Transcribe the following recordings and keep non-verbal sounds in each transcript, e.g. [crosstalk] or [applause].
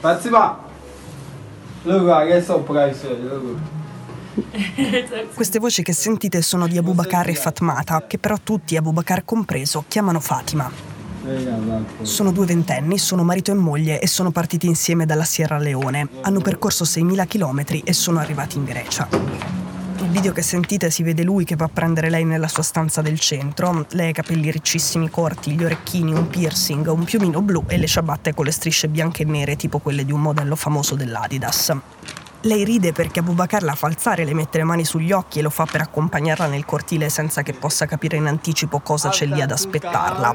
Fatima! Look, I get so price. Look. Queste voci che sentite sono di Abubakar e Fatmata, che però tutti, Abubakar compreso, chiamano Fatima. Sono due ventenni, sono marito e moglie e sono partiti insieme dalla Sierra Leone. Hanno percorso 6.000 km e sono arrivati in Grecia. Video che sentite si vede lui che va a prendere lei nella sua stanza del centro. Lei ha capelli riccissimi corti, gli orecchini, un piercing, un piumino blu e le ciabatte con le strisce bianche e nere tipo quelle di un modello famoso dell'Adidas. Lei ride perché Abubakar la fa alzare, le mette le mani sugli occhi e lo fa per accompagnarla nel cortile senza che possa capire in anticipo cosa c'è lì ad aspettarla.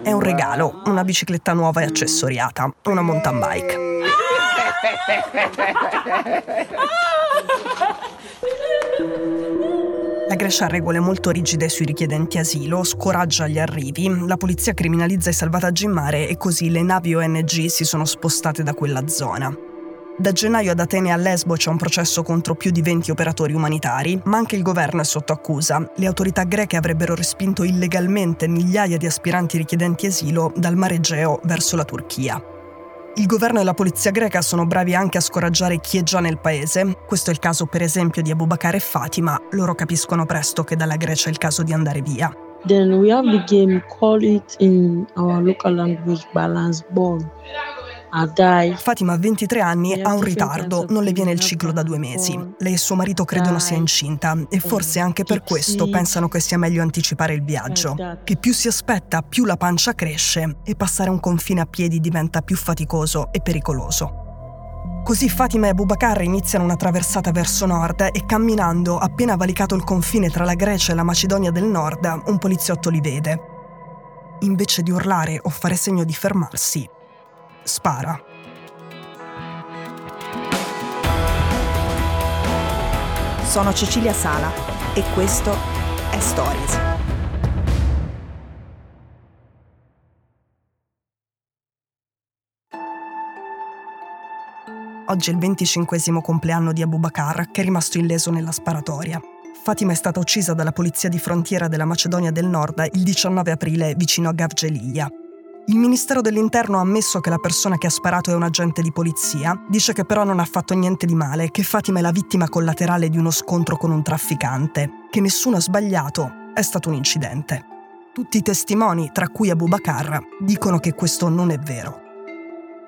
È un regalo, una bicicletta nuova e accessoriata, una mountain bike. [laughs] La Grecia ha regole molto rigide sui richiedenti asilo, scoraggia gli arrivi, la polizia criminalizza i salvataggi in mare e così le navi ONG si sono spostate da quella zona. Da gennaio ad Atene a Lesbo c'è un processo contro più di 20 operatori umanitari, ma anche il governo è sotto accusa. Le autorità greche avrebbero respinto illegalmente migliaia di aspiranti richiedenti asilo dal mare Egeo verso la Turchia. Il governo e la polizia greca sono bravi anche a scoraggiare chi è già nel paese. Questo è il caso per esempio di Abubakar e Fatima. Loro capiscono presto che dalla Grecia è il caso di andare via. Then we have the game, call it in our local language balance ball. Fatima ha 23 anni, ha un ritardo, non le viene il ciclo da due mesi. Lei e suo marito credono sia incinta e forse anche per questo pensano che sia meglio anticipare il viaggio. Che più si aspetta, più la pancia cresce e passare un confine a piedi diventa più faticoso e pericoloso. Così Fatima e Abubakar iniziano una traversata verso nord e camminando, appena valicato il confine tra la Grecia e la Macedonia del Nord, un poliziotto li vede. Invece di urlare o fare segno di fermarsi, spara. Sono Cecilia Sala e questo è Stories. Oggi è il 25 compleanno di Abubakar, che è rimasto illeso nella sparatoria. Fatima è stata uccisa dalla polizia di frontiera della Macedonia del Nord il 19 aprile vicino a Gavgelia. Il Ministero dell'Interno ha ammesso che la persona che ha sparato è un agente di polizia, dice che però non ha fatto niente di male, che Fatima è la vittima collaterale di uno scontro con un trafficante, che nessuno ha sbagliato, è stato un incidente. Tutti i testimoni, tra cui Abu Bakar, dicono che questo non è vero.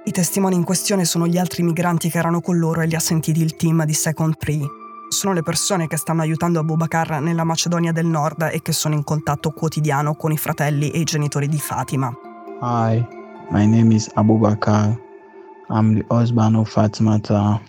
I testimoni in questione sono gli altri migranti che erano con loro e li ha sentiti il team di Second Tree. Sono le persone che stanno aiutando Abu Bakar nella Macedonia del Nord e che sono in contatto quotidiano con i fratelli e i genitori di Fatima. Hi, my name is Abubakar. I'm the husband of Fatimata.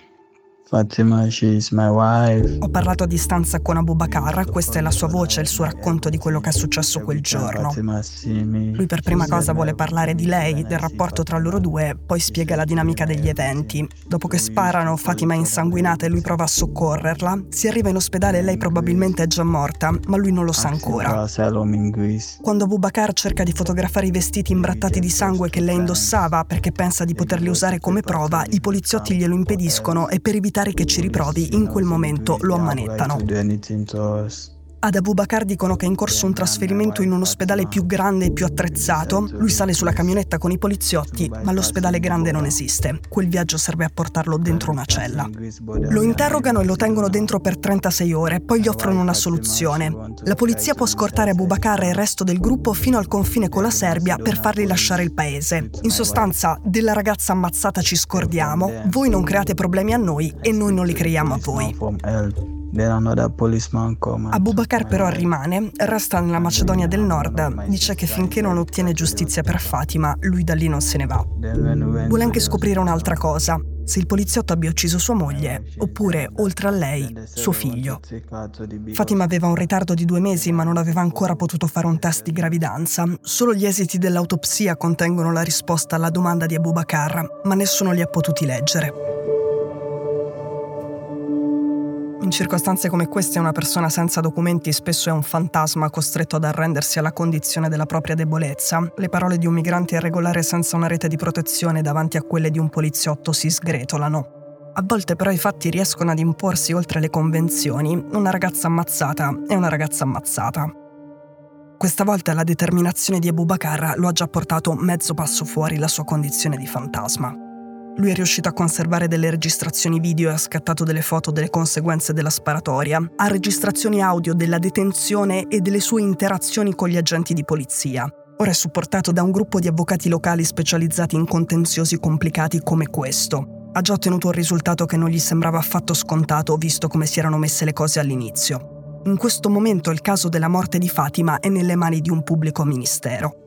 Fatima, she is my wife. Ho parlato a distanza con Abu Bakar, questa è la sua voce, il suo racconto di quello che è successo quel giorno. Lui per prima cosa vuole parlare di lei, del rapporto tra loro due, poi spiega la dinamica degli eventi. Dopo che sparano, Fatima è insanguinata e lui prova a soccorrerla. Si arriva in ospedale e lei probabilmente è già morta, ma lui non lo sa ancora. Quando Abu Bakar cerca di fotografare i vestiti imbrattati di sangue che lei indossava perché pensa di poterli usare come prova, i poliziotti glielo impediscono e per evitare evitare che ci riprovi, in quel momento lo ammanettano. Ad Abu Bakar dicono che è in corso un trasferimento in un ospedale più grande e più attrezzato. Lui sale sulla camionetta con i poliziotti, ma l'ospedale grande non esiste. Quel viaggio serve a portarlo dentro una cella. Lo interrogano e lo tengono dentro per 36 ore, poi gli offrono una soluzione. La polizia può scortare Abu Bakar e il resto del gruppo fino al confine con la Serbia per farli lasciare il paese. In sostanza, della ragazza ammazzata ci scordiamo, voi non create problemi a noi e noi non li creiamo a voi. Abubakar però rimane, resta nella Macedonia del Nord, dice che finché non ottiene giustizia per Fatima, lui da lì non se ne va. Vuole anche scoprire un'altra cosa, se il poliziotto abbia ucciso sua moglie, oppure, oltre a lei, suo figlio. Fatima aveva un ritardo di due mesi ma non aveva ancora potuto fare un test di gravidanza. Solo gli esiti dell'autopsia contengono la risposta alla domanda di Abubakar, ma nessuno li ha potuti leggere. In circostanze come queste una persona senza documenti spesso è un fantasma costretto ad arrendersi alla condizione della propria debolezza. Le parole di un migrante irregolare senza una rete di protezione davanti a quelle di un poliziotto si sgretolano. A volte però i fatti riescono ad imporsi oltre le convenzioni. Una ragazza ammazzata è una ragazza ammazzata. Questa volta la determinazione di Abu Bakar lo ha già portato mezzo passo fuori la sua condizione di fantasma. Lui è riuscito a conservare delle registrazioni video e ha scattato delle foto delle conseguenze della sparatoria, ha registrazioni audio della detenzione e delle sue interazioni con gli agenti di polizia. Ora è supportato da un gruppo di avvocati locali specializzati in contenziosi complicati come questo. Ha già ottenuto un risultato che non gli sembrava affatto scontato visto come si erano messe le cose all'inizio. In questo momento il caso della morte di Fatima è nelle mani di un pubblico ministero.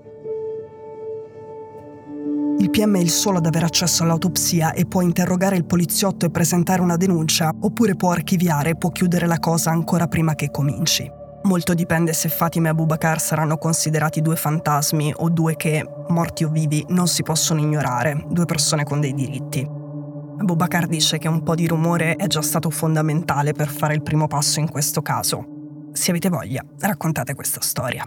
Il PM è il solo ad avere accesso all'autopsia e può interrogare il poliziotto e presentare una denuncia, oppure può archiviare e può chiudere la cosa ancora prima che cominci. Molto dipende se Fatima e Abubakar saranno considerati due fantasmi o due che, morti o vivi, non si possono ignorare, due persone con dei diritti. Abubakar dice che un po' di rumore è già stato fondamentale per fare il primo passo in questo caso. Se avete voglia, raccontate questa storia.